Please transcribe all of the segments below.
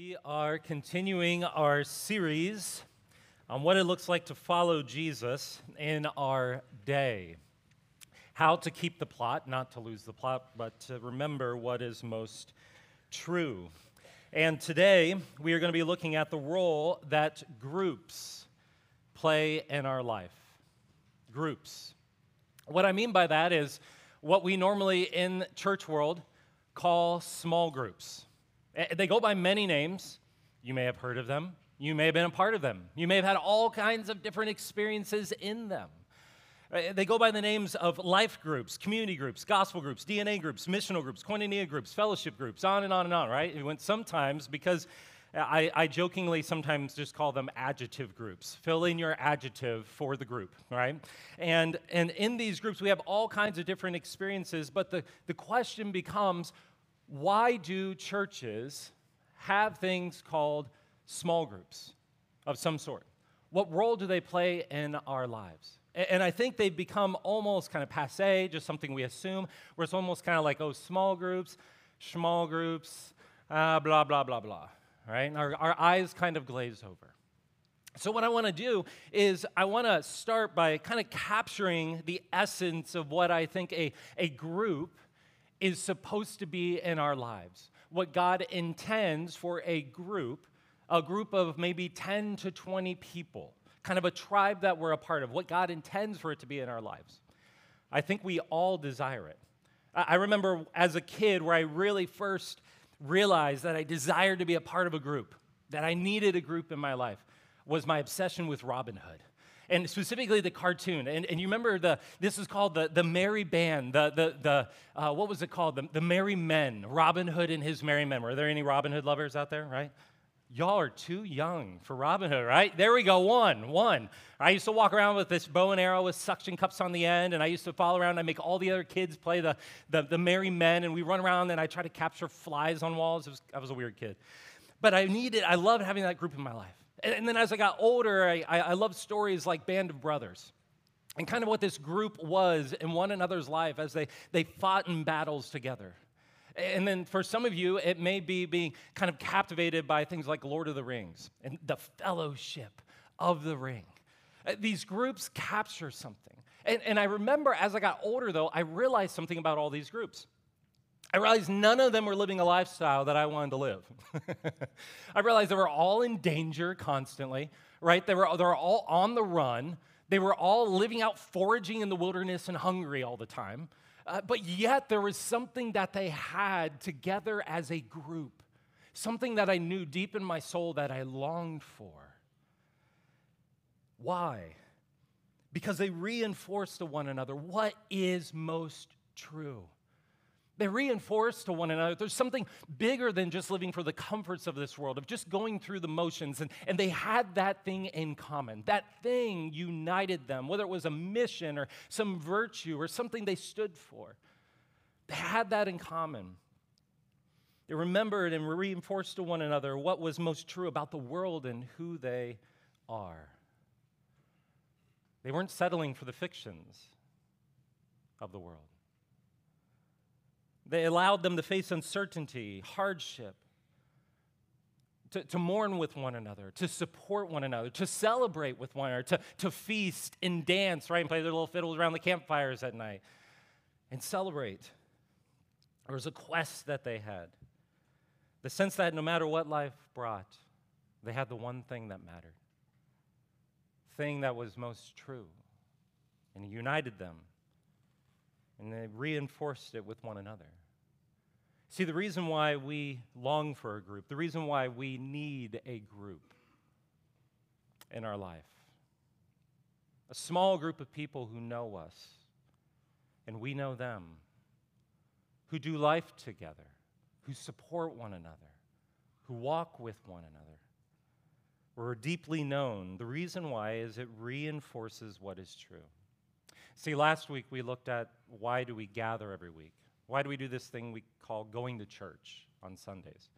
We are continuing our series on what it looks like to follow Jesus in our day. How to keep the plot, not to lose the plot, but to remember what is most true. And today we are going to be looking at the role that groups play in our life. Groups. What I mean by that is what we normally in church world call small groups. Eh, they go by many names. You may have heard of them. You may have been a part of them. You may have had all kinds of different experiences in them. Eh, they go by the names of life groups, community groups, gospel groups, DNA groups, missional groups, koinonia groups, fellowship groups, on and on and on, right? It went sometimes because I, I, jokingly sometimes just call them adjective groups. Fill in your adjective for the group, right? And, and in these groups, we have all kinds of different experiences, but the, the question becomes why do churches have things called small groups of some sort? What role do they play in our lives? And I think they've become almost kind of passe, just something we assume, where it's almost kind of like, oh, small groups, small groups, uh, blah, blah, blah, blah, right? Our, our eyes kind of glaze over. So, what I want to do is, I want to start by kind of capturing the essence of what I think a, a group is supposed to be in our lives, what God intends for a group, a group of maybe 10 to 20 people, kind of a tribe that we're a part of, what God intends for it to be in our lives. I think we all desire it. I remember as a kid where I really first realized that I desired to be a part of a group, that I needed a group in my life, was my obsession with Robin Hood and specifically the cartoon. And, and you remember the this is called the, the Merry Band, the, the, the uh, what was it called? The, the Merry Men, Robin Hood and his Merry Men. Were there any Robin Hood lovers out there, right? Y'all are too young for Robin Hood, right? There we go, one, one. I used to walk around with this bow and arrow with suction cups on the end, and I used to follow around and make all the other kids play the, the, the merry men, and we run around and I try to capture flies on walls. Was, I was a weird kid. But I needed, I loved having that group in my life. And then as I got older, I, I love stories like Band of Brothers and kind of what this group was in one another's life as they, they fought in battles together. And then for some of you, it may be being kind of captivated by things like Lord of the Rings and the fellowship of the ring. Uh, these groups capture something. And, and I remember as I got older, though, I realized something about all these groups. I realized none of them were living a lifestyle that I wanted to live. I realized they were all in danger constantly, right? They were, they were all on the run. They were all living out foraging in the wilderness and hungry all the time. Uh, but yet there was something that they had together as a group, something that I knew deep in my soul that I longed for. Why? Because they reinforced to one another what is most true. They reinforce to one another. There's something bigger than just living for the comforts of this world, of just going through the motions. And, and they had that thing in common. That thing united them, whether it was a mission or some virtue or something they stood for. They had that in common. They remembered and reinforced to one another what was most true about the world and who they are. They weren't settling for the fictions of the world. They allowed them to face uncertainty, hardship, to, to mourn with one another, to support one another, to celebrate with one another, to, to feast and dance, right? And play their little fiddles around the campfires at night and celebrate. There was a quest that they had. The sense that no matter what life brought, they had the one thing that mattered, thing that was most true. And united them and they reinforced it with one another. See, the reason why we long for a group, the reason why we need a group in our life, a small group of people who know us and we know them, who do life together, who support one another, who walk with one another. We're deeply known. The reason why is it reinforces what is true. See, last week we looked at why do we gather every week? Why do we do this thing we call going to church on Sundays?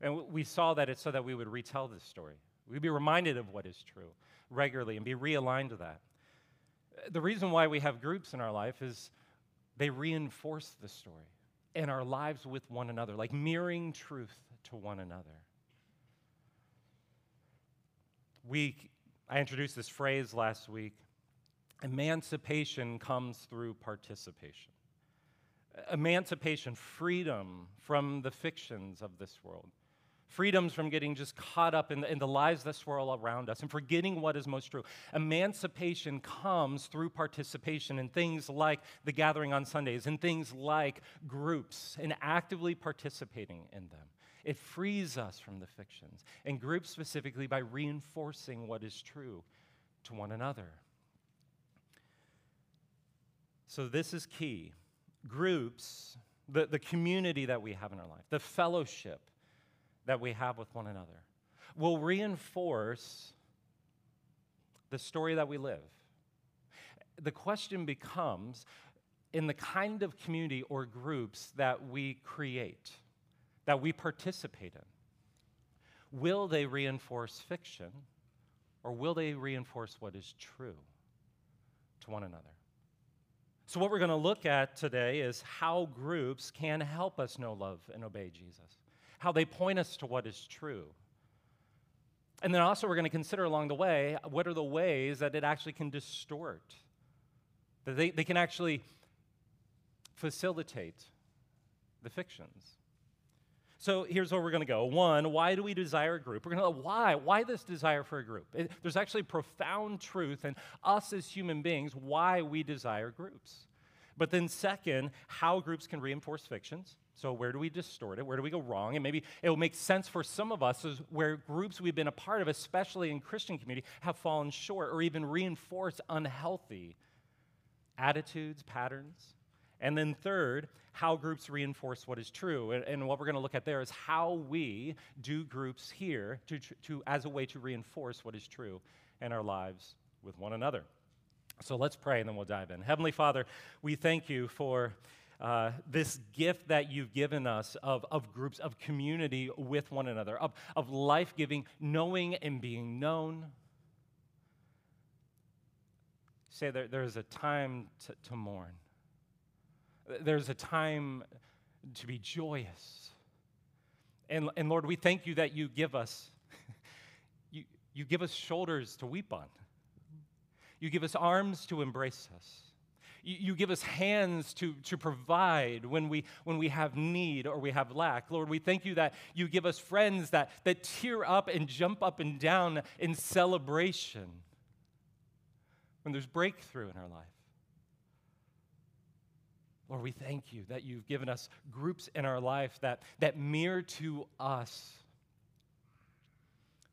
And we saw that it's so that we would retell this story. We'd be reminded of what is true regularly and be realigned to that. The reason why we have groups in our life is they reinforce the story in our lives with one another, like mirroring truth to one another. we, I introduced this phrase last week emancipation comes through participation. Emancipation, freedom from the fictions of this world freedoms from getting just caught up in the, in the lies that swirl around us and forgetting what is most true. Emancipation comes through participation in things like the gathering on Sundays, and things like groups, and actively participating in them. It frees us from the fictions, and groups specifically by reinforcing what is true to one another. So, this is key. Groups, the, the community that we have in our life, the fellowship, that we have with one another will reinforce the story that we live. The question becomes in the kind of community or groups that we create, that we participate in, will they reinforce fiction or will they reinforce what is true to one another? So, what we're going to look at today is how groups can help us know, love, and obey Jesus how they point us to what is true. And then also, we're going to consider along the way what are the ways that it actually can distort, that they, they can actually facilitate the fictions. So here's where we're going to go. One, why do we desire a group? We're going to why. Why this desire for a group? It, there's actually profound truth in us as human beings why we desire groups. But then, second, how groups can reinforce fictions. So, where do we distort it? Where do we go wrong? And maybe it will make sense for some of us as where groups we've been a part of, especially in Christian community, have fallen short or even reinforced unhealthy attitudes, patterns. And then, third, how groups reinforce what is true. And, and what we're going to look at there is how we do groups here to, to, as a way to reinforce what is true in our lives with one another. So let's pray and then we'll dive in. Heavenly Father, we thank you for uh, this gift that you've given us of, of groups, of community with one another, of, of life giving, knowing and being known. Say there, there's a time to, to mourn, there's a time to be joyous. And, and Lord, we thank you that you give us. you, you give us shoulders to weep on. You give us arms to embrace us. You, you give us hands to, to provide when we, when we have need or we have lack. Lord, we thank you that you give us friends that, that tear up and jump up and down in celebration when there's breakthrough in our life. Lord, we thank you that you've given us groups in our life that, that mirror to us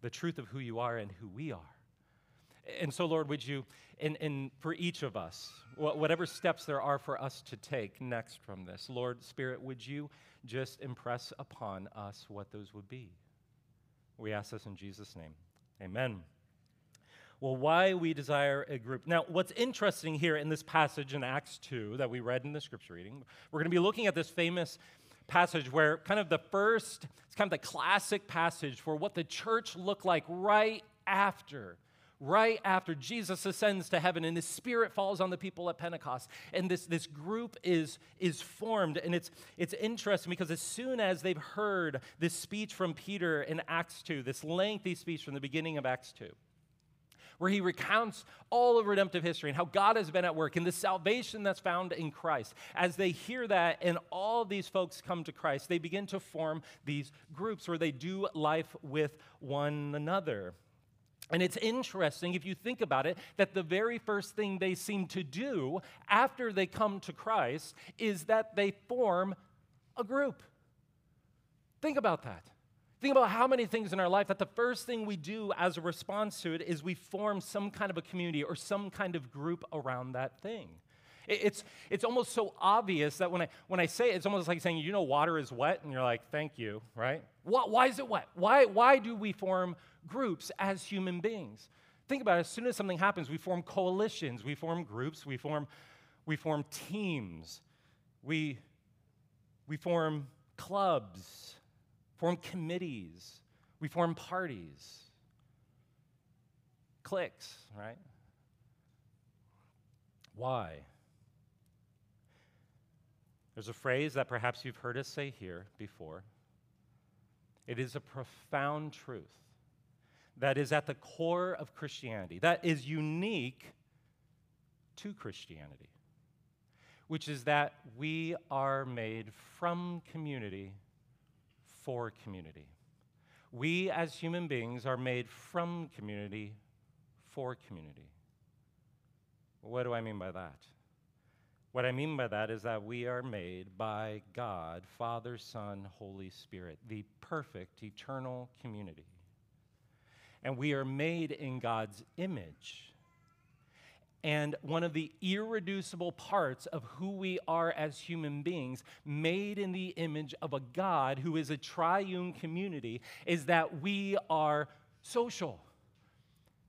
the truth of who you are and who we are. And so, Lord, would you, and, and for each of us, whatever steps there are for us to take next from this, Lord, Spirit, would you just impress upon us what those would be? We ask this in Jesus' name. Amen. Well, why we desire a group. Now, what's interesting here in this passage in Acts 2 that we read in the scripture reading, we're going to be looking at this famous passage where kind of the first, it's kind of the classic passage for what the church looked like right after right after Jesus ascends to heaven and his spirit falls on the people at Pentecost. And this, this group is, is formed. And it's, it's interesting because as soon as they've heard this speech from Peter in Acts 2, this lengthy speech from the beginning of Acts 2, where he recounts all of redemptive history and how God has been at work and the salvation that's found in Christ. As they hear that and all these folks come to Christ, they begin to form these groups where they do life with one another. And it's interesting, if you think about it, that the very first thing they seem to do after they come to Christ is that they form a group. Think about that. Think about how many things in our life that the first thing we do as a response to it is we form some kind of a community or some kind of group around that thing. It's, it's almost so obvious that when I, when I say it, it's almost like saying, you know, water is wet, and you're like, thank you, right? Why, why is it wet? Why, why do we form groups as human beings. Think about it, as soon as something happens, we form coalitions, we form groups, we form, we form teams, we, we form clubs, form committees, we form parties, cliques, right? Why? There's a phrase that perhaps you've heard us say here before. It is a profound truth that is at the core of Christianity, that is unique to Christianity, which is that we are made from community for community. We as human beings are made from community for community. What do I mean by that? What I mean by that is that we are made by God, Father, Son, Holy Spirit, the perfect, eternal community. And we are made in God's image. And one of the irreducible parts of who we are as human beings, made in the image of a God who is a triune community, is that we are social.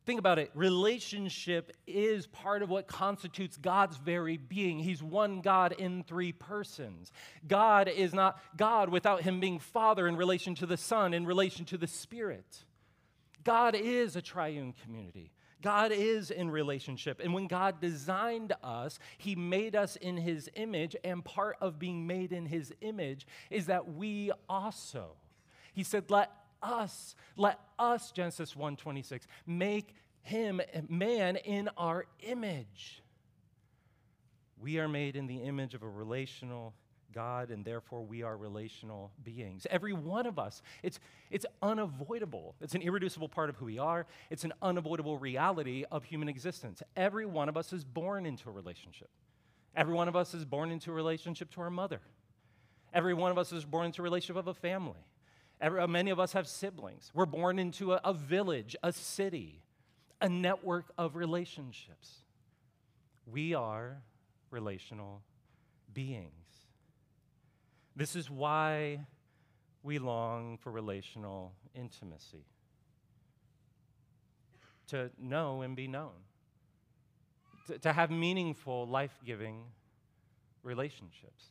Think about it. Relationship is part of what constitutes God's very being. He's one God in three persons. God is not God without Him being Father in relation to the Son, in relation to the Spirit. God is a triune community. God is in relationship. And when God designed us, He made us in His image. And part of being made in His image is that we also, He said, let us, let us, Genesis 1:26, make him man in our image. We are made in the image of a relational God, and therefore we are relational beings. Every one of us, it's, it's unavoidable. It's an irreducible part of who we are, it's an unavoidable reality of human existence. Every one of us is born into a relationship. Every one of us is born into a relationship to our mother. Every one of us is born into a relationship of a family. Every, uh, many of us have siblings. We're born into a, a village, a city, a network of relationships. We are relational beings. This is why we long for relational intimacy to know and be known, to, to have meaningful, life giving relationships.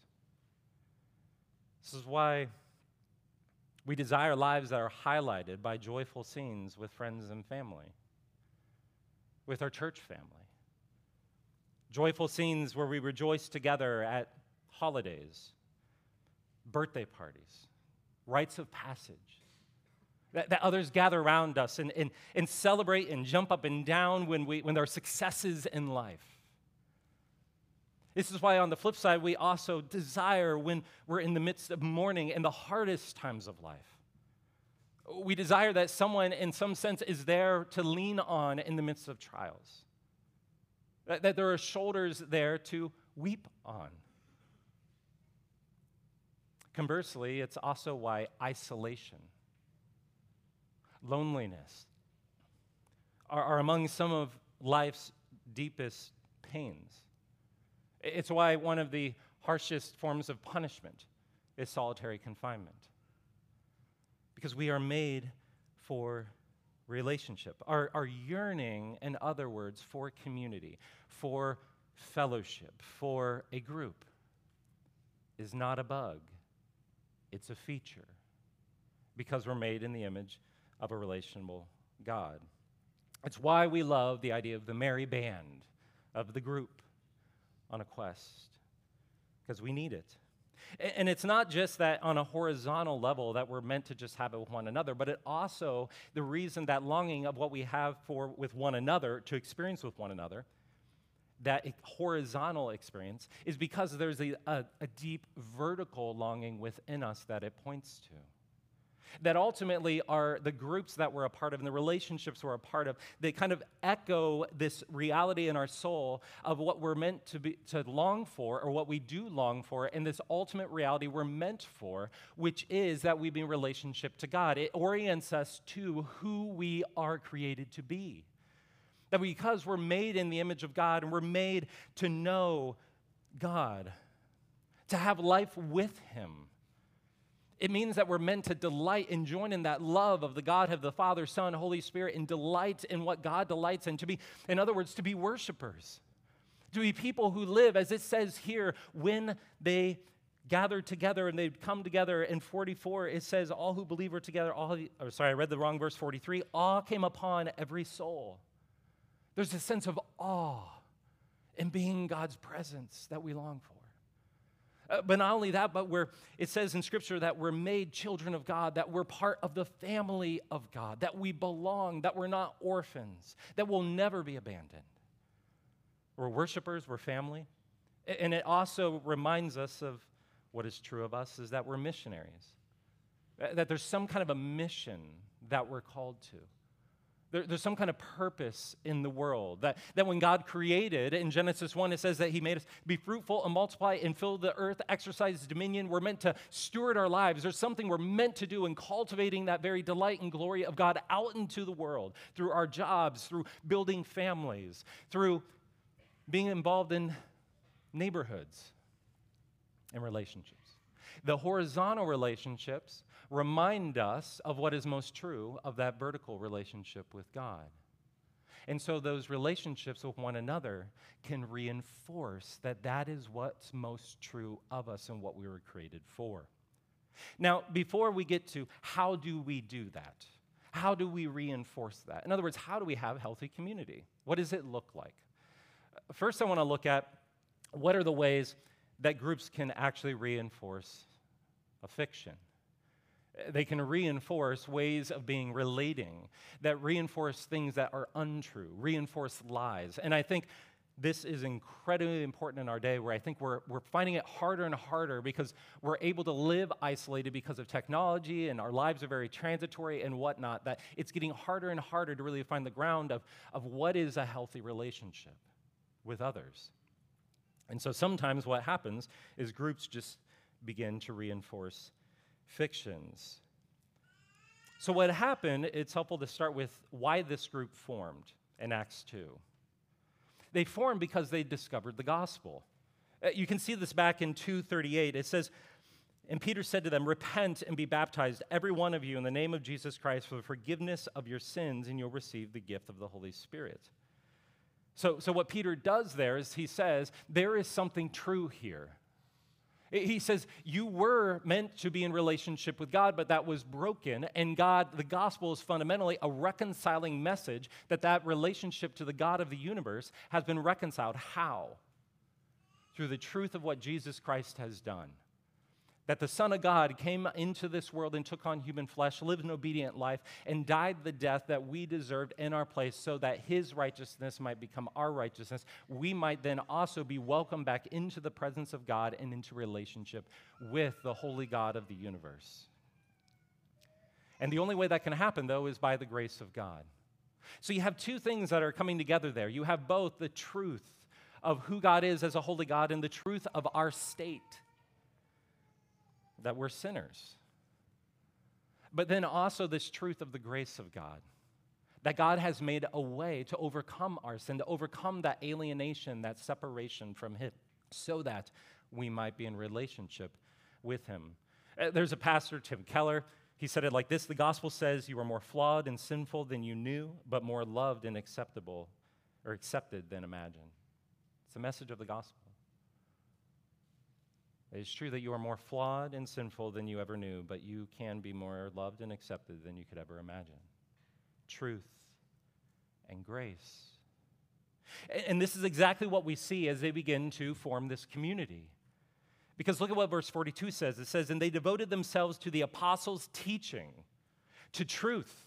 This is why we desire lives that are highlighted by joyful scenes with friends and family, with our church family. Joyful scenes where we rejoice together at holidays, birthday parties, rites of passage. That, that others gather around us and, and, and celebrate and jump up and down when, we, when there are successes in life. This is why, on the flip side, we also desire when we're in the midst of mourning and the hardest times of life. We desire that someone, in some sense, is there to lean on in the midst of trials, that, that there are shoulders there to weep on. Conversely, it's also why isolation, loneliness are, are among some of life's deepest pains. It's why one of the harshest forms of punishment is solitary confinement. Because we are made for relationship. Our, our yearning, in other words, for community, for fellowship, for a group, is not a bug, it's a feature. Because we're made in the image of a relational God. It's why we love the idea of the merry band, of the group, on a quest because we need it. And it's not just that on a horizontal level that we're meant to just have it with one another, but it also, the reason that longing of what we have for with one another, to experience with one another, that horizontal experience, is because there's a, a, a deep vertical longing within us that it points to that ultimately are the groups that we're a part of and the relationships we're a part of. They kind of echo this reality in our soul of what we're meant to, be, to long for or what we do long for, and this ultimate reality we're meant for, which is that we be in relationship to God. It orients us to who we are created to be. That because we're made in the image of God and we're made to know God, to have life with Him it means that we're meant to delight and join in that love of the God of the Father, Son, Holy Spirit, and delight in what God delights in. To be, in other words, to be worshipers, to be people who live, as it says here, when they gathered together and they'd come together. In 44, it says, All who believe were together, all, or oh, sorry, I read the wrong verse 43, awe came upon every soul. There's a sense of awe in being God's presence that we long for Uh, but not only that, but we're, it says in Scripture that we're made children of God, that we're part of the family of God, that we belong, that we're not orphans, that we'll never be abandoned. We're worshipers, we're family. And it also reminds us of what is true of us is that we're missionaries, that there's some kind of a mission that we're called to. There, there's some kind of purpose in the world. That, that when God created, in Genesis 1, it says that He made us be fruitful and multiply and fill the earth, exercise dominion. We're meant to steward our lives. There's something we're meant to do in cultivating that very delight and glory of God out into the world through our jobs, through building families, through being involved in neighborhoods and relationships. The horizontal relationships remind us of what is most true of that vertical relationship with God. And so those relationships with one another can reinforce that that is what's most true of us and what we were created for. Now, before we get to how do we do that? How do we reinforce that? In other words, how do we have healthy community? What does it look like? First, I want to look at what are the ways that groups can actually reinforce a fiction. They can reinforce ways of being relating that reinforce things that are untrue, reinforce lies. And I think this is incredibly important in our day where I think we're, we're finding it harder and harder because we're able to live isolated because of technology and our lives are very transitory and whatnot, that it's getting harder and harder to really find the ground of, of what is a healthy relationship with others. And so sometimes what happens is groups just begin to reinforce fictions. So, what happened, it's helpful to start with why this group formed in Acts 2. They formed because they discovered the gospel. Uh, you can see this back in 238. It says, And Peter said to them, Repent and be baptized, every one of you, in the name of Jesus Christ, for the forgiveness of your sins, and you'll receive the gift of the Holy Spirit. So, so what Peter does there is he says, There is something true here. He says, You were meant to be in relationship with God, but that was broken. And God, the gospel is fundamentally a reconciling message that that relationship to the God of the universe has been reconciled. How? Through the truth of what Jesus Christ has done that the Son of God came into this world and took on human flesh, lived an obedient life, and died the death that we deserved in our place so that his righteousness might become our righteousness. We might then also be welcomed back into the presence of God and into relationship with the holy God of the universe. And the only way that can happen, though, is by the grace of God. So you have two things that are coming together there. You have both the truth of who God is as a holy God and the truth of our state that we're sinners. But then also this truth of the grace of God that God has made a way to overcome our sin, to overcome that alienation, that separation from Him, so that we might be in relationship with Him. Uh, there's a pastor, Tim Keller. He said it like this The gospel says you are more flawed and sinful than you knew, but more loved and acceptable or accepted than imagined. It's the message of the gospel. It is true that you are more flawed and sinful than you ever knew, but you can be more loved and accepted than you could ever imagine. Truth and grace. And this is exactly what we see as they begin to form this community. Because look at what verse 42 says it says, And they devoted themselves to the apostles' teaching, to truth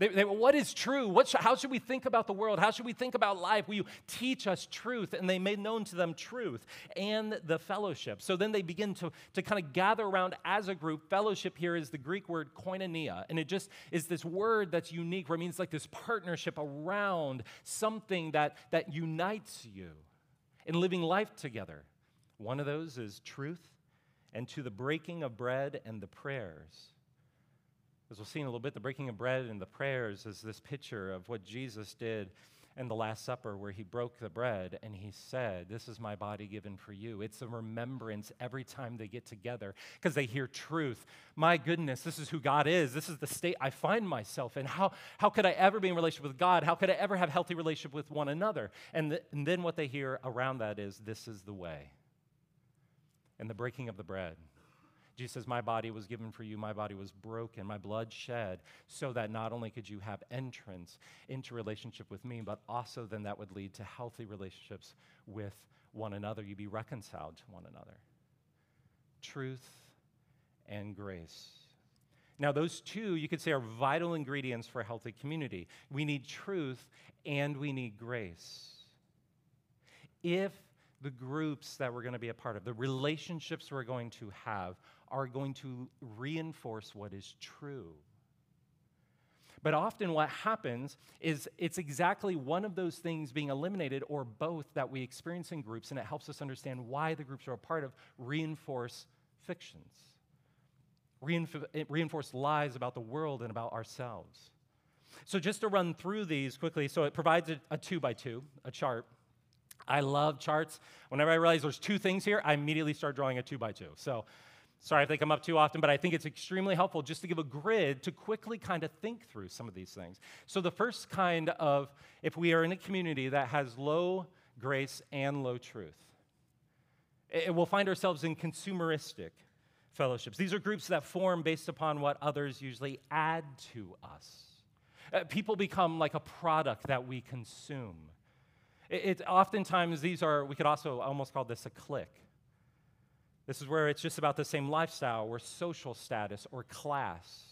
they, they, what is true? What sh- how should we think about the world? How should we think about life? Will you teach us truth? And they made known to them truth and the fellowship. So then they begin to, to kind of gather around as a group. Fellowship here is the Greek word koinonia. And it just is this word that's unique where it means like this partnership around something that, that unites you in living life together. One of those is truth and to the breaking of bread and the prayers. As we'll see in a little bit, the breaking of bread and the prayers is this picture of what Jesus did in the Last Supper, where he broke the bread and he said, This is my body given for you. It's a remembrance every time they get together because they hear truth. My goodness, this is who God is. This is the state I find myself in. How, how could I ever be in relationship with God? How could I ever have healthy relationship with one another? And, th- and then what they hear around that is, This is the way. And the breaking of the bread Jesus says, My body was given for you, my body was broken, my blood shed, so that not only could you have entrance into relationship with me, but also then that would lead to healthy relationships with one another. You'd be reconciled to one another. truth and grace. Now, those two, you could say, are vital ingredients for a healthy community. We need truth and we need grace. If the groups that we're going to be a part of, the relationships we're going to have, are going to reinforce what is true. But often, what happens is it's exactly one of those things being eliminated or both that we experience in groups, and it helps us understand why the groups are a part of reinforce fictions, reinf- reinforce lies about the world and about ourselves. So, just to run through these quickly, so it provides a, a two by two, a chart. I love charts. Whenever I realize there's two things here, I immediately start drawing a two by two. So, sorry if they come up too often, but I think it's extremely helpful just to give a grid to quickly kind of think through some of these things. So, the first kind of, if we are in a community that has low grace and low truth, it, we'll find ourselves in consumeristic fellowships. These are groups that form based upon what others usually add to us. Uh, people become like a product that we consume. It, it, oftentimes, these are, we could also almost call this a clique. This is where it's just about the same lifestyle or social status or class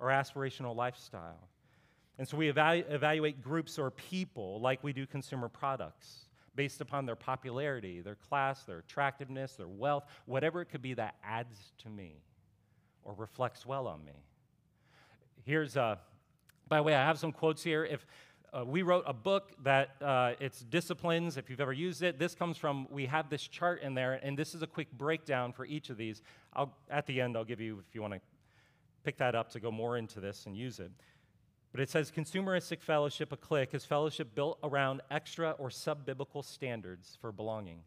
or aspirational lifestyle. And so we evalu- evaluate groups or people like we do consumer products based upon their popularity, their class, their attractiveness, their wealth, whatever it could be that adds to me or reflects well on me. Here's, a, by the way, I have some quotes here. If uh, we wrote a book that uh, it's disciplines if you've ever used it. This comes from we have this chart in there and this is a quick breakdown for each of these. I'll, at the end i'll give you if you want to pick that up to go more into this and use it. But it says consumeristic fellowship a clique is fellowship built around extra or sub-biblical standards for belonging.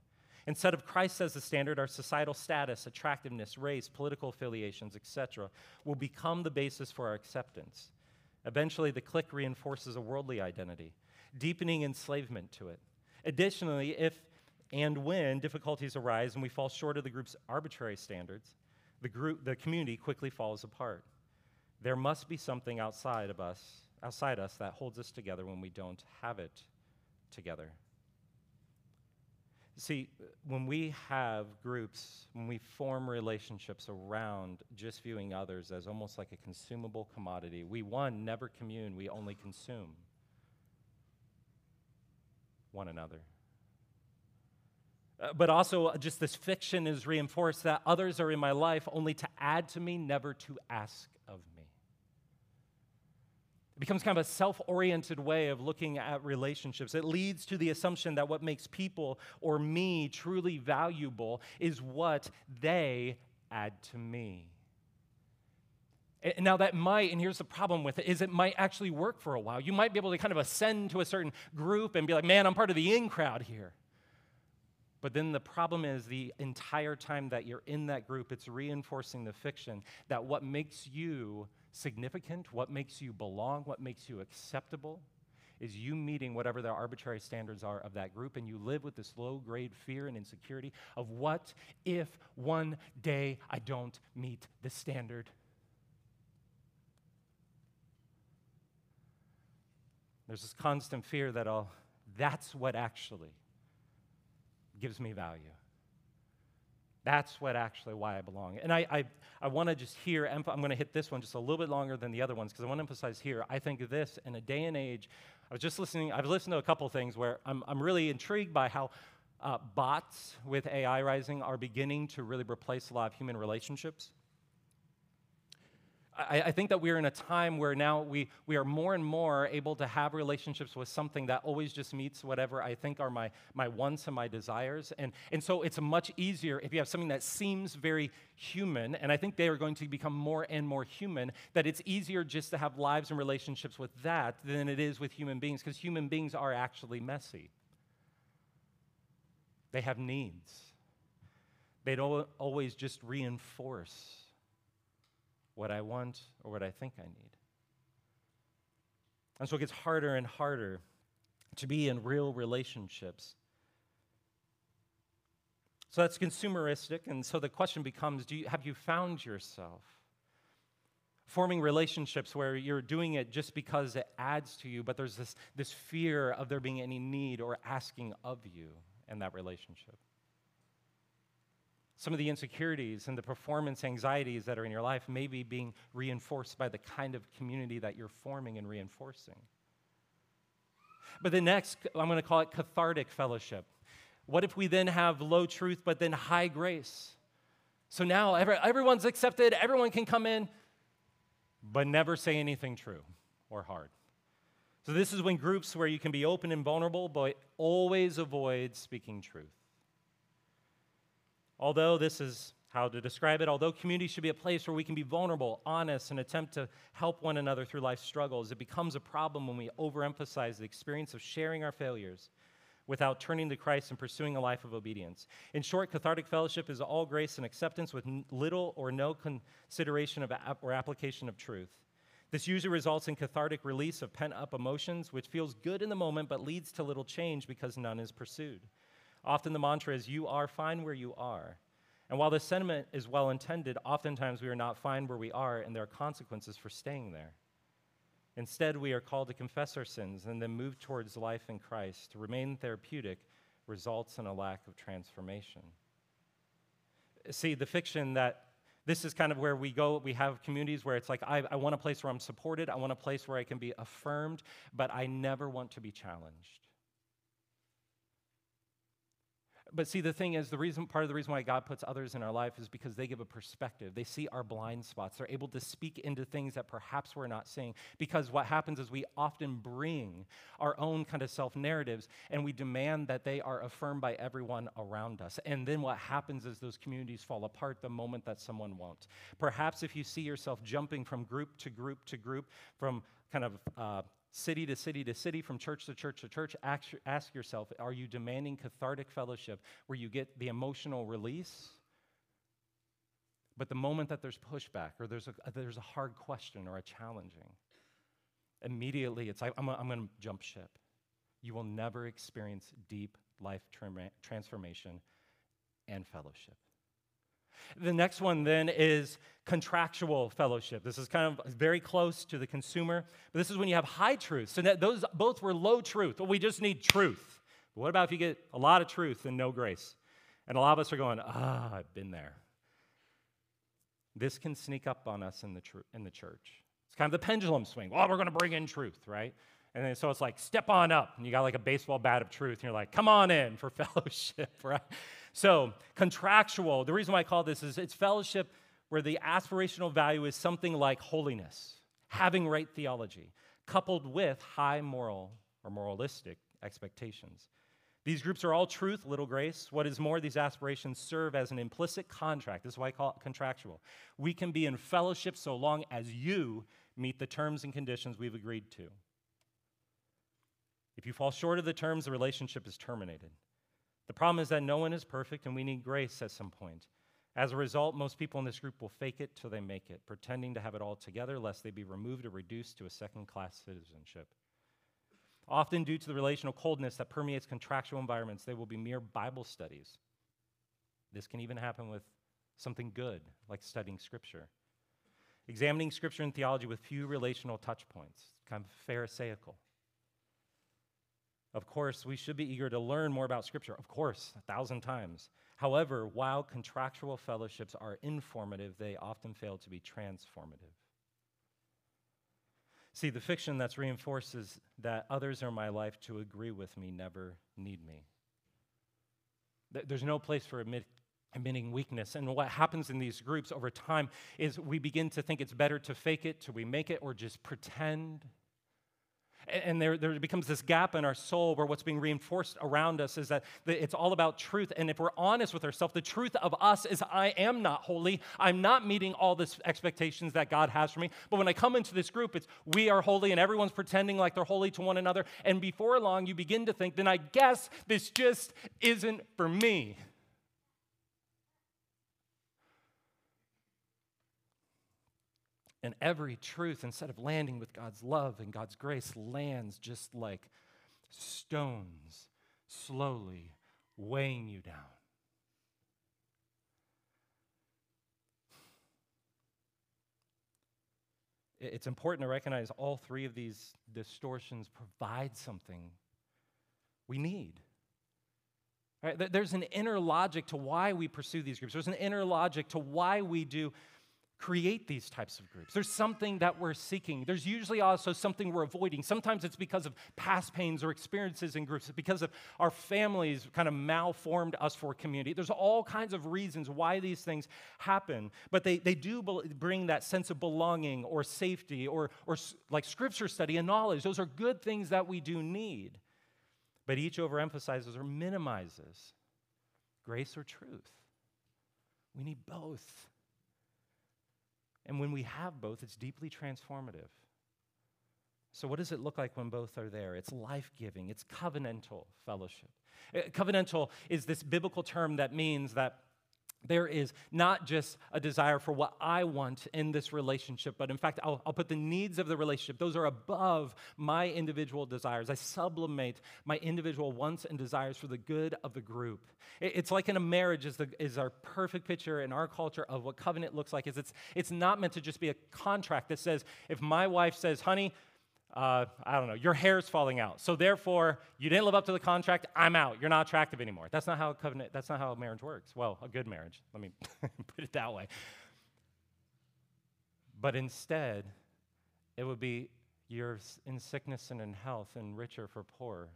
Instead of christ as the standard our societal status attractiveness race political affiliations etc will become the basis for our acceptance Eventually, the clique reinforces a worldly identity, deepening enslavement to it. Additionally, if and when difficulties arise and we fall short of the group's arbitrary standards, the, group, the community quickly falls apart. There must be something outside of us, outside us, that holds us together when we don't have it together. See, when we have groups, when we form relationships around just viewing others as almost like a consumable commodity, we, one, never commune, we only consume one another. Uh, but also, uh, just this fiction is reinforced that others are in my life only to add to me, never to ask. It becomes kind of a self oriented way of looking at relationships. It leads to the assumption that what makes people or me truly valuable is what they add to me. Now, that might, and here's the problem with it, is it might actually work for a while. You might be able to kind of ascend to a certain group and be like, man, I'm part of the in crowd here. But then the problem is the entire time that you're in that group, it's reinforcing the fiction that what makes you significant, what makes you belong, what makes you acceptable, is you meeting whatever the arbitrary standards are of that group, and you live with this low grade fear and insecurity of what if one day I don't meet the standard? There's this constant fear that I'll, that's what actually gives me value. That's what actually why I belong. And I, I, I want to just here, I'm going to hit this one just a little bit longer than the other ones because I want to emphasize here. I think this in a day and age, I was just listening, I've listened to a couple things where I'm, I'm really intrigued by how uh, bots with AI rising are beginning to really replace a lot of human relationships. I, I, think that we're in a time where now we, we are more and more able to have relationships with something that always just meets whatever I think are my, my wants and my desires. And, and so it's much easier if you have something that seems very human, and I think they are going to become more and more human, that it's easier just to have lives and relationships with that than it is with human beings, because human beings are actually messy. They have needs. They don't always just reinforce what I want or what I think I need. And so it gets harder and harder to be in real relationships. So that's consumeristic. And so the question becomes do you, have you found yourself forming relationships where you're doing it just because it adds to you, but there's this, this fear of there being any need or asking of you in that relationship? Some of the insecurities and the performance anxieties that are in your life may be being reinforced by the kind of community that you're forming and reinforcing. But the next, I'm going to call it cathartic fellowship. What if we then have low truth, but then high grace? So now every, everyone's accepted, everyone can come in, but never say anything true or hard. So, this is when groups where you can be open and vulnerable, but always avoid speaking truth. Although this is how to describe it, although community should be a place where we can be vulnerable, honest, and attempt to help one another through life's struggles, it becomes a problem when we overemphasize the experience of sharing our failures without turning to Christ and pursuing a life of obedience. In short, cathartic fellowship is all grace and acceptance with little or no consideration of or application of truth. This usually results in cathartic release of pent up emotions, which feels good in the moment but leads to little change because none is pursued. Often the mantra is, You are fine where you are. And while this sentiment is well intended, oftentimes we are not fine where we are, and there are consequences for staying there. Instead, we are called to confess our sins and then move towards life in Christ. To remain therapeutic results in a lack of transformation. See, the fiction that this is kind of where we go. We have communities where it's like, I, I want a place where I'm supported. I want a place where I can be affirmed, but I never want to be challenged. But see, the thing is, the reason, part of the reason why God puts others in our life is because they give a perspective. They see our blind spots. They're able to speak into things that perhaps we're not seeing. Because what happens is we often bring our own kind of self narratives and we demand that they are affirmed by everyone around us. And then what happens is those communities fall apart the moment that someone won't. Perhaps if you see yourself jumping from group to group to group, from kind of uh, city to city to city, from church to church to church, ask, ask yourself are you demanding cathartic fellowship where you get the emotional release? But the moment that there's pushback or there's a, there's a hard question or a challenging, immediately it's like, I'm, I'm going to jump ship. You will never experience deep life transformation and fellowship. The next one then is contractual fellowship. This is kind of very close to the consumer, but this is when you have high truth. So those both were low truth. Well, we just need truth. But what about if you get a lot of truth and no grace? And a lot of us are going, ah, I've been there. This can sneak up on us in the, tr- in the church. It's kind of the pendulum swing. Well, we're going to bring in truth, right? And then so it's like, step on up. And you got like a baseball bat of truth. And you're like, come on in for fellowship, right? So, contractual, the reason why I call this is it's fellowship where the aspirational value is something like holiness, having right theology, coupled with high moral or moralistic expectations. These groups are all truth, little grace. What is more, these aspirations serve as an implicit contract. This is why I call it contractual. We can be in fellowship so long as you meet the terms and conditions we've agreed to. If you fall short of the terms, the relationship is terminated. The problem is that no one is perfect and we need grace at some point. As a result, most people in this group will fake it till they make it, pretending to have it all together lest they be removed or reduced to a second class citizenship. Often, due to the relational coldness that permeates contractual environments, they will be mere Bible studies. This can even happen with something good, like studying Scripture. Examining Scripture and theology with few relational touch points, kind of Pharisaical. Of course, we should be eager to learn more about Scripture, of course, a thousand times. However, while contractual fellowships are informative, they often fail to be transformative. See, the fiction that's reinforces that others are my life to agree with me never need me. There's no place for admit, admitting weakness. And what happens in these groups over time is we begin to think it's better to fake it, to we make it, or just pretend and there, there becomes this gap in our soul where what's being reinforced around us is that it's all about truth. And if we're honest with ourselves, the truth of us is I am not holy. I'm not meeting all the expectations that God has for me. But when I come into this group, it's we are holy and everyone's pretending like they're holy to one another. And before long, you begin to think, then I guess this just isn't for me. And every truth, instead of landing with God's love and God's grace, lands just like stones, slowly weighing you down. It's important to recognize all three of these distortions provide something we need. Right? There's an inner logic to why we pursue these groups. There's an inner logic to why we do create these types of groups. There's something that we're seeking. There's usually also something we're avoiding. Sometimes it's because of past pains or experiences in groups, because of our families kind of malformed us for community. There's all kinds of reasons why these things happen, but they, they do bring that sense of belonging or safety or, or like scripture study and knowledge. Those are good things that we do need. But each overemphasizes or minimizes grace or truth. We need both. And when we have both, it's deeply transformative. So, what does it look like when both are there? It's life giving, it's covenantal fellowship. Uh, covenantal is this biblical term that means that there is not just a desire for what I want in this relationship, but in fact, I'll, I'll, put the needs of the relationship. Those are above my individual desires. I sublimate my individual wants and desires for the good of the group. It, it's like in a marriage is, the, is our perfect picture in our culture of what covenant looks like. Is it's, it's not meant to just be a contract that says, if my wife says, honey, uh, I don't know, your hair's falling out. So therefore, you didn't live up to the contract. I'm out. You're not attractive anymore. That's not how a covenant. That's not how a marriage works. Well, a good marriage. Let me put it that way. But instead, it would be you're in sickness and in health, and richer for poor.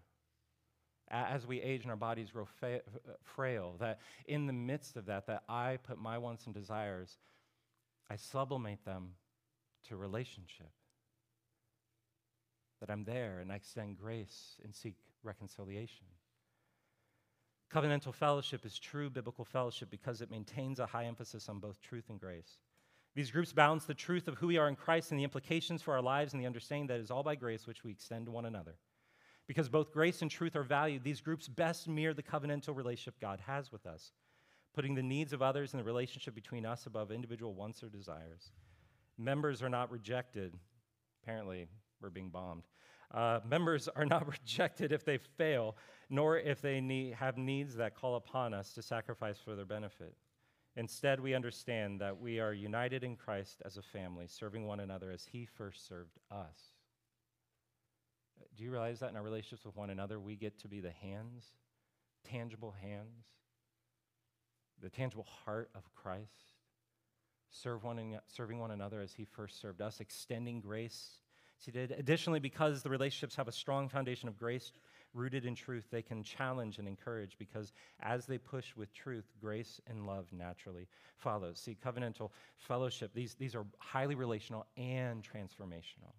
As we age and our bodies grow fa- frail, that in the midst of that, that I put my wants and desires, I sublimate them to relationship that I'm there and I extend grace and seek reconciliation. Covenantal fellowship is true biblical fellowship because it maintains a high emphasis on both truth and grace. These groups balance the truth of who we are in Christ and the implications for our lives and the understanding that it is all by grace which we extend to one another. Because both grace and truth are valued, these groups best mirror the covenantal relationship God has with us, putting the needs of others and the relationship between us above individual wants or desires. Members are not rejected. Apparently, we're being bombed. Uh, members are not rejected if they fail, nor if they need, have needs that call upon us to sacrifice for their benefit. Instead, we understand that we are united in Christ as a family, serving one another as He first served us. Do you realize that in our relationships with one another, we get to be the hands, tangible hands, the tangible heart of Christ, serve one, serving one another as He first served us, extending grace he did. Additionally, because the relationships have a strong foundation of grace rooted in truth, they can challenge and encourage because as they push with truth, grace and love naturally follows. See, covenantal fellowship, these, these are highly relational and transformational.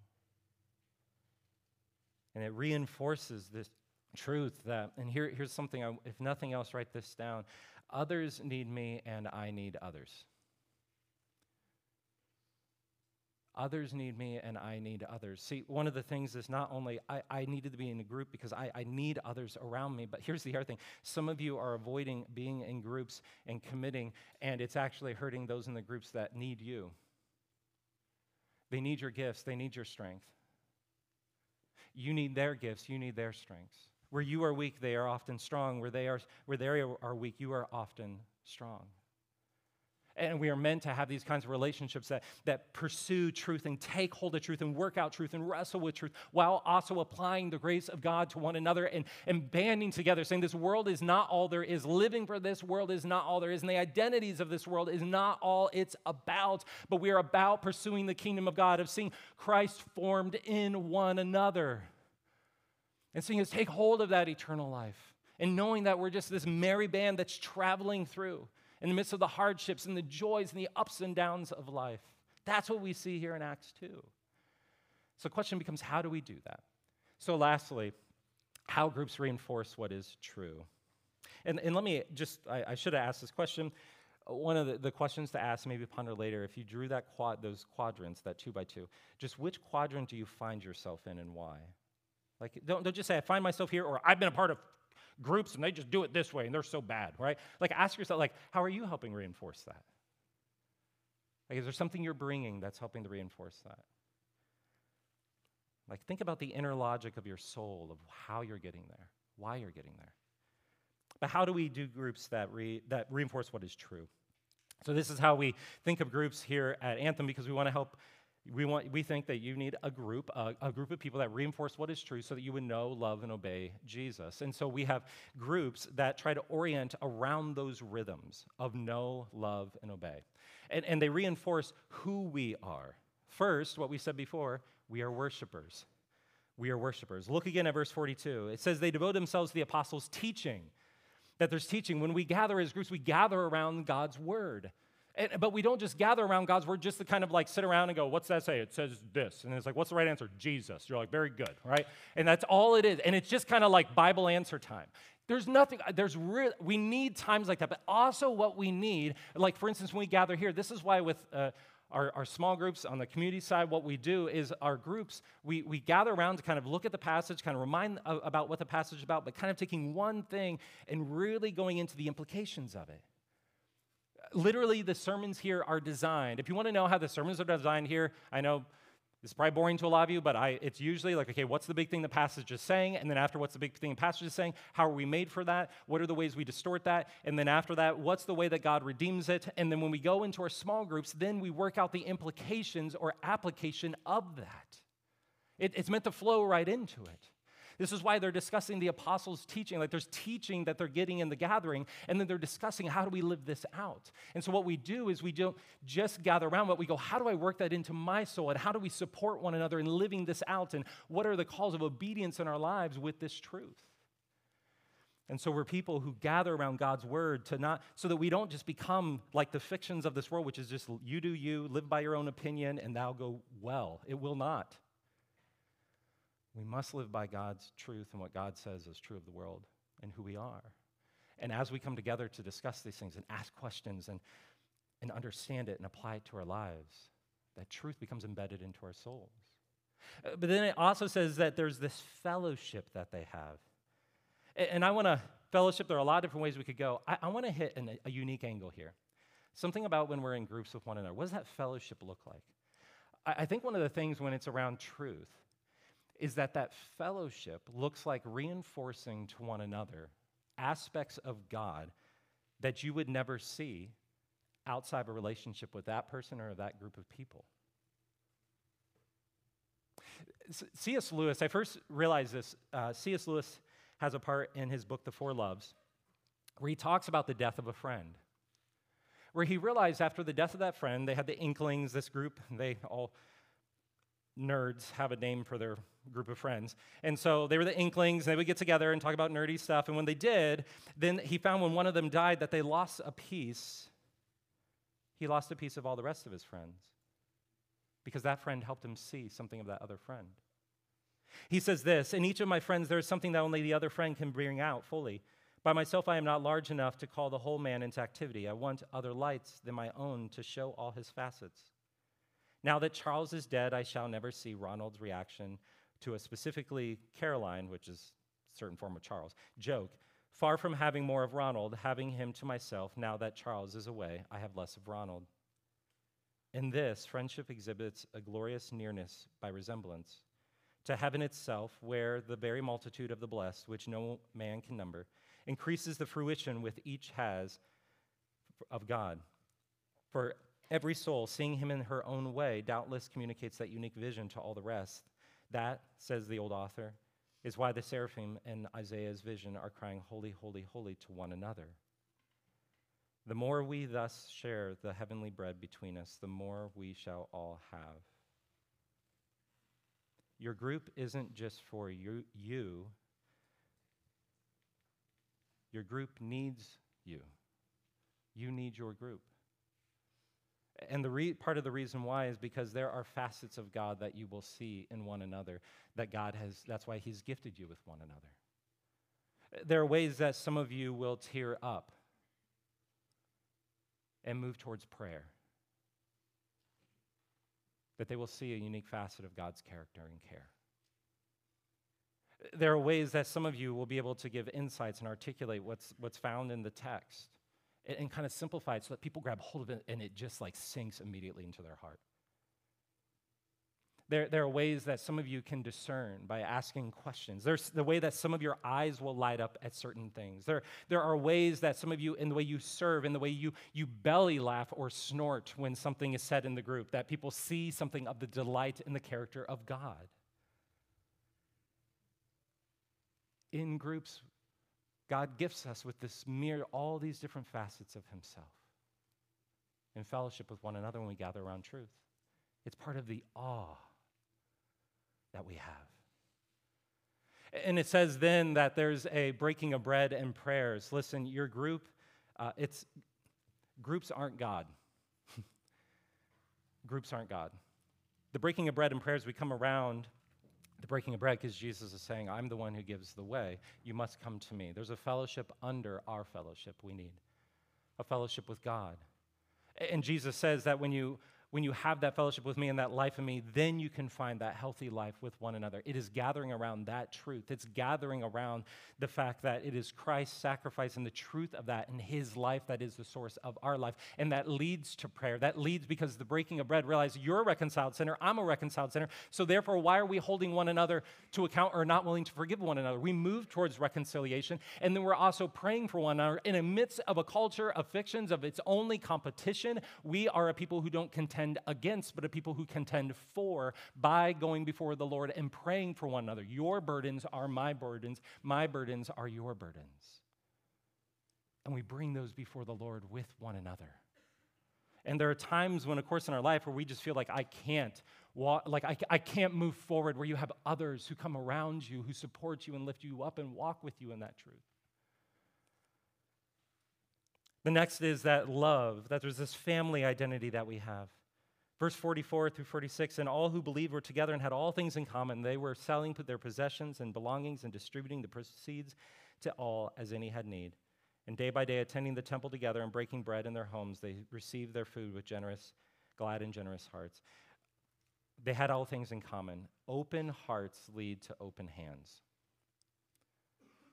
And it reinforces this truth that, and here, here's something, I, if nothing else, write this down. Others need me, and I need others. Others need me and I need others. See, one of the things is not only I, I needed to be in a group because I, I need others around me, but here's the other thing. Some of you are avoiding being in groups and committing, and it's actually hurting those in the groups that need you. They need your gifts, they need your strength. You need their gifts, you need their strengths. Where you are weak, they are often strong. Where they are, where they are weak, you are often strong. And we are meant to have these kinds of relationships that, that pursue truth and take hold of truth and work out truth and wrestle with truth while also applying the grace of God to one another and, and banding together, saying this world is not all there is. Living for this world is not all there is. And the identities of this world is not all it's about. But we are about pursuing the kingdom of God, of seeing Christ formed in one another. And seeing us take hold of that eternal life. And knowing that we're just this merry band that's traveling through in the midst of the hardships and the joys and the ups and downs of life. That's what we see here in Acts 2. So the question becomes how do we do that? So, lastly, how groups reinforce what is true. And, and let me just, I, I should have asked this question. Uh, one of the, the, questions to ask, maybe ponder later, if you drew that quad, those quadrants, that two by two, just which quadrant do you find yourself in and why? Like, don't, don't just say, I find myself here, or I've been a part of groups and they just do it this way and they're so bad, right? Like ask yourself, like, how are you helping reinforce that? Like, is there something you're bringing that's helping to reinforce that? Like, think about the inner logic of your soul, of how you're getting there, why you're getting there. But how do we do groups that, re, that reinforce what is true? So, this is how we think of groups here at Anthem because we want to help We, want, we think that you need a group, a, a, group of people that reinforce what is true so that you would know, love, and obey Jesus. And so we have groups that try to orient around those rhythms of know, love, and obey. And, and they reinforce who we are. First, what we said before, we are worshipers. We are worshipers. Look again at verse 42. It says, They devote themselves to the apostles' teaching. That there's teaching. When we gather as groups, we gather around God's word. And, but we don't just gather around God's word just to kind of like sit around and go, what's that say? It says this. And it's like, what's the right answer? Jesus. You're like, very good, right? And that's all it is. And it's just kind of like Bible answer time. There's nothing, there's real, we need times like that. But also, what we need, like for instance, when we gather here, this is why with uh, our, our small groups on the community side, what we do is our groups, we, we gather around to kind of look at the passage, kind of remind about what the passage is about, but kind of taking one thing and really going into the implications of it literally, the sermons here are designed. If you want to know how the sermons are designed here, I know it's probably boring to a lot of you, but I, it's usually like, okay, what's the big thing the passage is saying? And then after, what's the big thing the passage is saying? How are we made for that? What are the ways we distort that? And then after that, what's the way that God redeems it? And then when we go into our small groups, then we work out the implications or application of that. It, it's meant to flow right into it. This is why they're discussing the apostles' teaching. Like there's teaching that they're getting in the gathering, and then they're discussing how do we live this out. And so what we do is we don't just gather around, but we go, how do I work that into my soul? And how do we support one another in living this out? And what are the calls of obedience in our lives with this truth? And so we're people who gather around God's word to not, so that we don't just become like the fictions of this world, which is just you do you, live by your own opinion, and thou go well. It will not. We must live by God's truth and what God says is true of the world and who we are. And as we come together to discuss these things and ask questions and, and understand it and apply it to our lives, that truth becomes embedded into our souls. Uh, but then it also says that there's this fellowship that they have. And I want to fellowship, there are a lot of different ways we could go. I, I want to hit an, a unique angle here. Something about when we're in groups with one another. What does that fellowship look like? I, I think one of the things when it's around truth is that that fellowship looks like reinforcing to one another aspects of God that you would never see outside of a relationship with that person or that group of people. C.S. Lewis, I first realized this. Uh, C.S. Lewis has a part in his book, The Four Loves, where he talks about the death of a friend. Where he realized after the death of that friend, they had the Inklings, this group, they all nerds have a name for their group of friends. And so they were the Inklings, and they would get together and talk about nerdy stuff. And when they did, then he found when one of them died that they lost a piece. He lost a piece of all the rest of his friends because that friend helped him see something of that other friend. He says this In each of my friends, there is something that only the other friend can bring out fully. By myself, I am not large enough to call the whole man into activity. I want other lights than my own to show all his facets. Now that Charles is dead, I shall never see Ronald's reaction to a specifically Caroline, which is a certain form of Charles, joke. Far from having more of Ronald, having him to myself, now that Charles is away, I have less of Ronald. In this, friendship exhibits a glorious nearness by resemblance to heaven itself, where the very multitude of the blessed, which no man can number, increases the fruition with each has of God. For Every soul, seeing him in her own way, doubtless communicates that unique vision to all the rest. That, says the old author, is why the seraphim in Isaiah's vision are crying, Holy, holy, holy to one another. The more we thus share the heavenly bread between us, the more we shall all have. Your group isn't just for you, you. Your group needs you. You need your group. And the re- part of the reason why is because there are facets of God that you will see in one another that God has, that's why He's gifted you with one another. There are ways that some of you will tear up and move towards prayer, that they will see a unique facet of God's character and care. There are ways that some of you will be able to give insights and articulate what's, what's found in the text and, and kind of simplify it so that people grab hold of it and it just like sinks immediately into their heart. There, there are ways that some of you can discern by asking questions. There's the way that some of your eyes will light up at certain things. There, there are ways that some of you, in the way you serve, in the way you, you belly laugh or snort when something is said in the group, that people see something of the delight in the character of God. In groups, God gifts us with this mere, all these different facets of Himself in fellowship with one another when we gather around truth. It's part of the awe that we have. And it says then that there's a breaking of bread and prayers. Listen, your group, uh, it's groups aren't God. groups aren't God. The breaking of bread and prayers, we come around the breaking of bread because Jesus is saying, I'm the one who gives the way. You must come to me. There's a fellowship under our fellowship we need, a fellowship with God. And Jesus says that when you when you have that fellowship with me and that life in me, then you can find that healthy life with one another. It is gathering around that truth. It's gathering around the fact that it is Christ's sacrifice and the truth of that and his life that is the source of our life. And that leads to prayer. That leads because the breaking of bread realize you're a reconciled sinner, I'm a reconciled sinner. So therefore, why are we holding one another to account or not willing to forgive one another? We move towards reconciliation. And then we're also praying for one another. In the midst of a culture of fictions, of its only competition, we are a people who don't contend contend against, but a people who contend for by going before the Lord and praying for one another. Your burdens are my burdens, my burdens are your burdens. And we bring those before the Lord with one another. And there are times when, of course, in our life where we just feel like I can't walk, like I, I can't move forward, where you have others who come around you, who support you and lift you up and walk with you in that truth. The next is that love, that there's this family identity that we have. Verse 44 through 46 And all who believed were together and had all things in common. They were selling their possessions and belongings and distributing the proceeds to all as any had need. And day by day, attending the temple together and breaking bread in their homes, they received their food with generous, glad, and generous hearts. They had all things in common. Open hearts lead to open hands.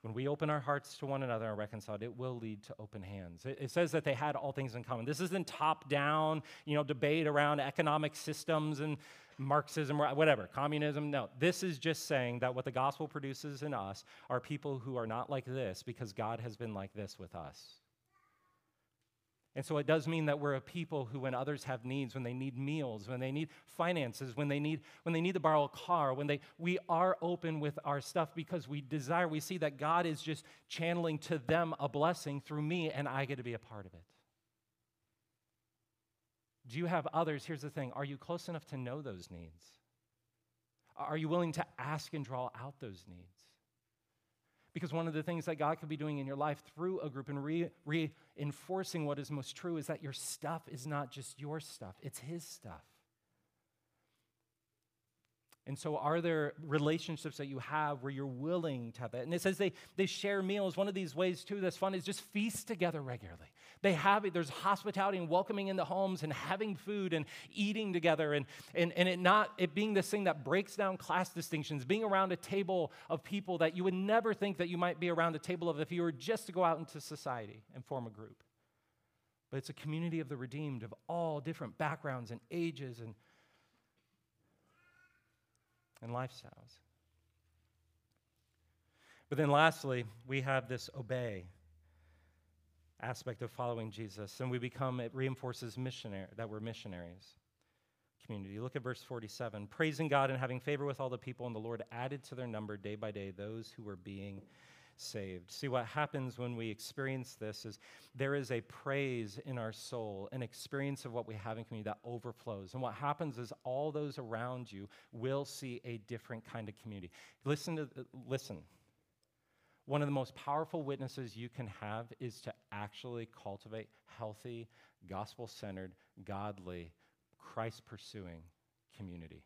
When we open our hearts to one another and reconcile, it will lead to open hands. It, it says that they had all things in common. This isn't top-down, you know, debate around economic systems and Marxism, whatever, communism. No, this is just saying that what the gospel produces in us are people who are not like this because God has been like this with us. And so it does mean that we're a people who, when others have needs, when they need meals, when they need finances, when they need, when they need to borrow a car, when they, we are open with our stuff because we desire, we see that God is just channeling to them a blessing through me, and I get to be a part of it. Do you have others? Here's the thing are you close enough to know those needs? Are you willing to ask and draw out those needs? Because one of the things that God could be doing in your life through a group and re- reinforcing what is most true is that your stuff is not just your stuff, it's His stuff. And so, are there relationships that you have where you're willing to have that? And it says they, they share meals. One of these ways, too, that's fun is just feast together regularly. They have it, there's hospitality and welcoming in the homes and having food and eating together and, and, and it not it being this thing that breaks down class distinctions, being around a table of people that you would never think that you might be around a table of if you were just to go out into society and form a group. But it's a community of the redeemed of all different backgrounds and ages and and lifestyles. But then lastly, we have this obey aspect of following Jesus, and we become, it reinforces missionary, that we're missionaries. Community. Look at verse 47. Praising God and having favor with all the people, and the Lord added to their number day by day those who were being saved. See, what happens when we experience this is there is a praise in our soul, an experience of what we have in community that overflows. And what happens is all those around you will see a different kind of community. Listen to listen. One of the most powerful witnesses you can have is to actually cultivate healthy, gospel centered, godly, Christ pursuing community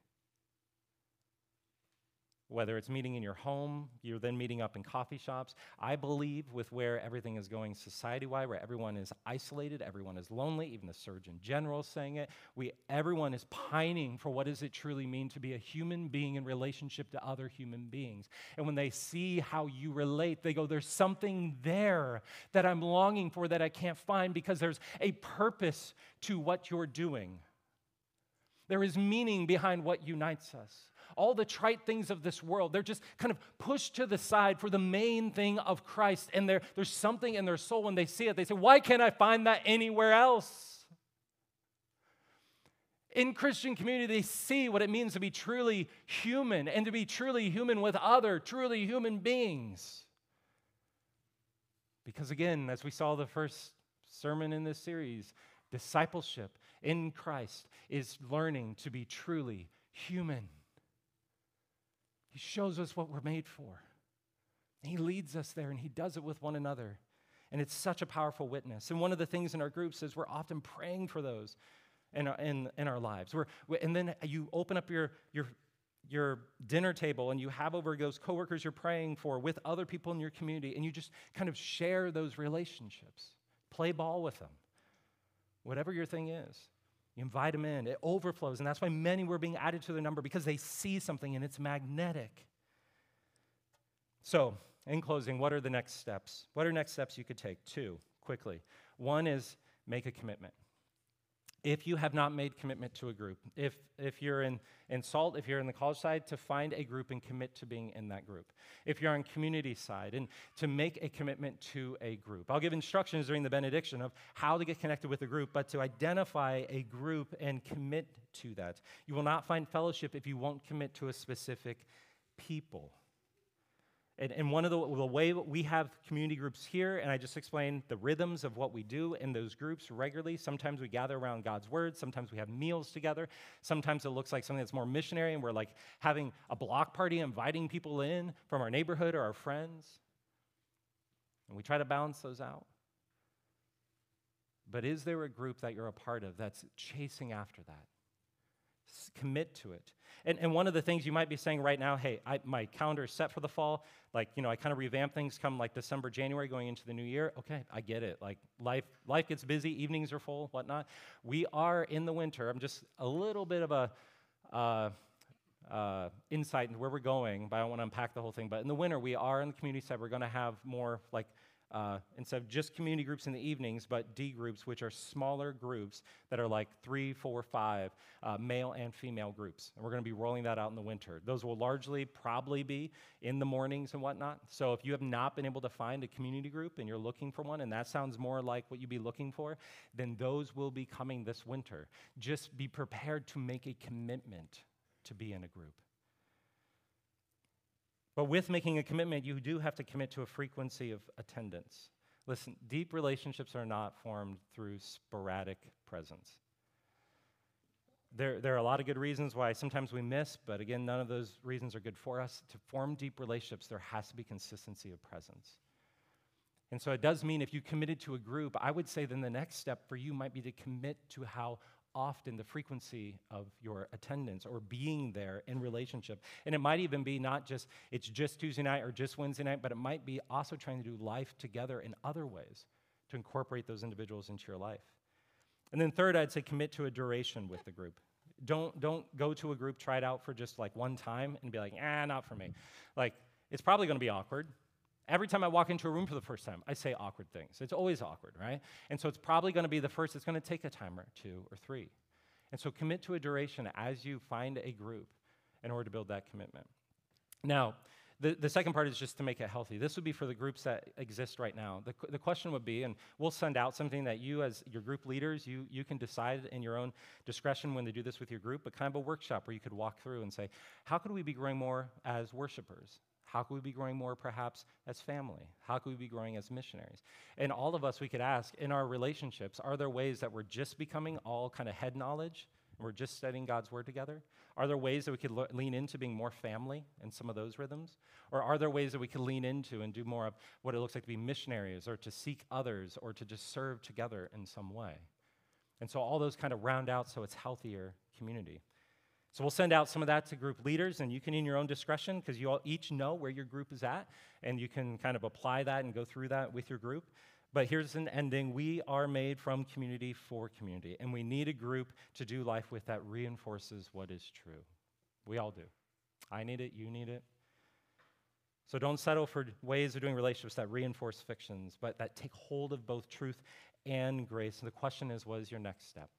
whether it's meeting in your home, you're then meeting up in coffee shops. I believe with where everything is going society wide, where everyone is isolated, everyone is lonely, even the Surgeon General is saying it. We, everyone is pining for what does it truly mean to be a human being in relationship to other human beings. And when they see how you relate, they go, There's something there that I'm longing for that I can't find because there's a purpose to what you're doing. There is meaning behind what unites us. All the trite things of this world, they're just kind of pushed to the side for the main thing of Christ. And there's something in their soul when they see it. They say, Why can't I find that anywhere else? In Christian community, they see what it means to be truly human and to be truly human with other truly human beings. Because again, as we saw the first sermon in this series, discipleship in Christ is learning to be truly human. He shows us what we're made for. He leads us there and he does it with one another. And it's such a powerful witness. And one of the things in our groups is we're often praying for those in our, in, in our lives. We're, and then you open up your, your, your dinner table and you have over those coworkers you're praying for with other people in your community, and you just kind of share those relationships. Play ball with them, whatever your thing is. You invite them in, it overflows, and that's why many were being added to the number because they see something and it's magnetic. So, in closing, what are the next steps? What are next steps you could take? Two, quickly. One is make a commitment if you have not made commitment to a group, if, if you're in, in SALT, if you're in the college side, to find a group and commit to being in that group. If you're on community side, and to make a commitment to a group. I'll give instructions during the benediction of how to get connected with a group, but to identify a group and commit to that. You will not find fellowship if you won't commit to a specific people. And, and one of the, the way we have community groups here, and I just explained the rhythms of what we do in those groups regularly. Sometimes we gather around God's word. Sometimes we have meals together. Sometimes it looks like something that's more missionary, and we're like having a block party, inviting people in from our neighborhood or our friends. And we try to balance those out. But is there a group that you're a part of that's chasing after that? Commit to it. And, and one of the things you might be saying right now, hey, I, my calendar is set for the fall. Like, you know, I kind of revamp things come like December, January, going into the new year. Okay, I get it. Like, life, life gets busy, evenings are full, whatnot. We are in the winter. I'm just a little bit of a, uh, uh, insight into where we're going, but I don't want to unpack the whole thing. But in the winter, we are in the community side. We're going to have more like uh, instead of just community groups in the evenings, but D groups, which are smaller groups that are like three, four, five, uh, male and female groups. And we're going to be rolling that out in the winter. Those will largely probably be in the mornings and whatnot. So if you have not been able to find a community group and you're looking for one, and that sounds more like what you'd be looking for, then those will be coming this winter. Just be prepared to make a commitment to be in a group. But with making a commitment, you do have to commit to a frequency of attendance. Listen, deep relationships are not formed through sporadic presence. There, there are a lot of good reasons why sometimes we miss, but again, none of those reasons are good for us. To form deep relationships, there has to be consistency of presence. And so it does mean if you committed to a group, I would say then the next step for you might be to commit to how often the frequency of your attendance or being there in relationship. And it might even be not just, it's just Tuesday night or just Wednesday night, but it might be also trying to do life together in other ways to incorporate those individuals into your life. And then third, I'd say commit to a duration with the group. Don't, don't go to a group, try it out for just like one time and be like, ah, not for me. Like, it's probably going to be awkward. Every time I walk into a room for the first time, I say awkward things. It's always awkward, right? And so it's probably going to be the first, it's going to take a time or two or three. And so commit to a duration as you find a group in order to build that commitment. Now, the, the second part is just to make it healthy. This would be for the groups that exist right now. The, the question would be, and we'll send out something that you, as your group leaders, you, you can decide in your own discretion when to do this with your group, but kind of a workshop where you could walk through and say, how could we be growing more as worshipers? How could we be growing more perhaps as family? How could we be growing as missionaries? And all of us, we could ask in our relationships, are there ways that we're just becoming all kind of head knowledge and we're just studying God's word together? Are there ways that we could le- lean into being more family in some of those rhythms? Or are there ways that we could lean into and do more of what it looks like to be missionaries or to seek others or to just serve together in some way? And so all those kind of round out so it's healthier community. So we'll send out some of that to group leaders, and you can, in your own discretion, because you all each know where your group is at, and you can kind of apply that and go through that with your group. But here's an ending. We are made from community for community, and we need a group to do life with that reinforces what is true. We all do. I need it, you need it. So don't settle for ways of doing relationships that reinforce fictions, but that take hold of both truth and grace. And the question is, what is your next step?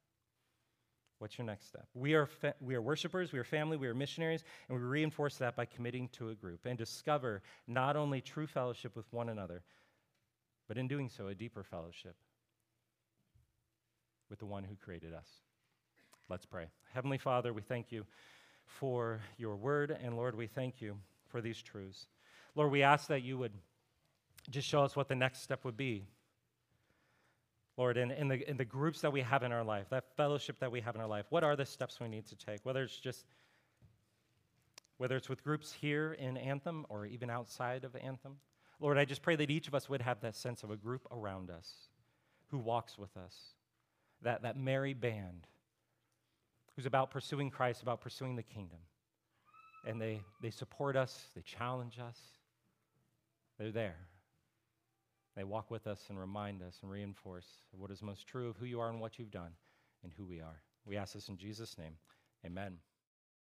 What's your next step? We are, fa- we are worshipers, we are family, we are missionaries, and we reinforce that by committing to a group and discover not only true fellowship with one another, but in doing so, a deeper fellowship with the one who created us. Let's pray. Heavenly Father, we thank you for your word, and Lord, we thank you for these truths. Lord, we ask that you would just show us what the next step would be. Lord, in, in, the, in the groups that we have in our life, that fellowship that we have in our life, what are the steps we need to take? Whether it's just, whether it's with groups here in Anthem or even outside of Anthem. Lord, I just pray that each of us would have that sense of a group around us who walks with us, that, that merry band who's about pursuing Christ, about pursuing the kingdom. And they, they support us, they challenge us, they're there. They walk with us and remind us and reinforce what is most true of who you are and what you've done and who we are. We ask this in Jesus' name. Amen.